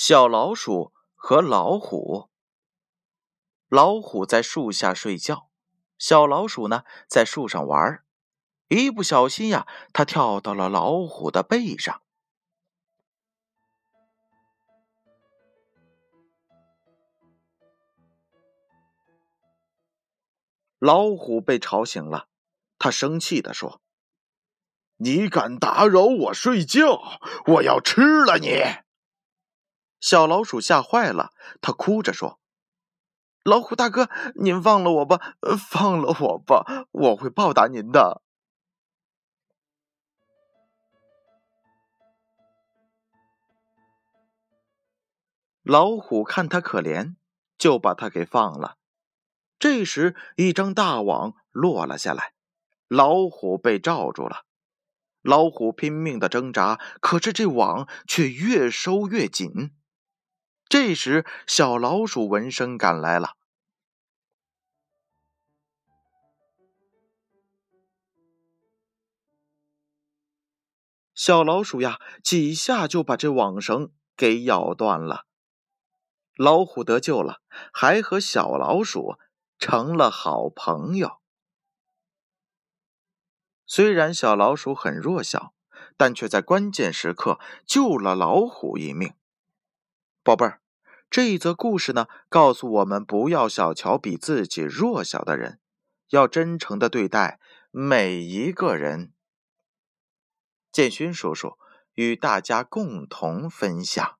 小老鼠和老虎。老虎在树下睡觉，小老鼠呢在树上玩。一不小心呀，它跳到了老虎的背上。老虎被吵醒了，他生气地说：“你敢打扰我睡觉，我要吃了你！”小老鼠吓坏了，它哭着说：“老虎大哥，您放了我吧，放了我吧，我会报答您的。”老虎看他可怜，就把他给放了。这时，一张大网落了下来，老虎被罩住了。老虎拼命的挣扎，可是这网却越收越紧。这时，小老鼠闻声赶来了。小老鼠呀，几下就把这网绳给咬断了。老虎得救了，还和小老鼠成了好朋友。虽然小老鼠很弱小，但却在关键时刻救了老虎一命。宝贝儿，这一则故事呢，告诉我们不要小瞧比自己弱小的人，要真诚的对待每一个人。建勋叔叔与大家共同分享。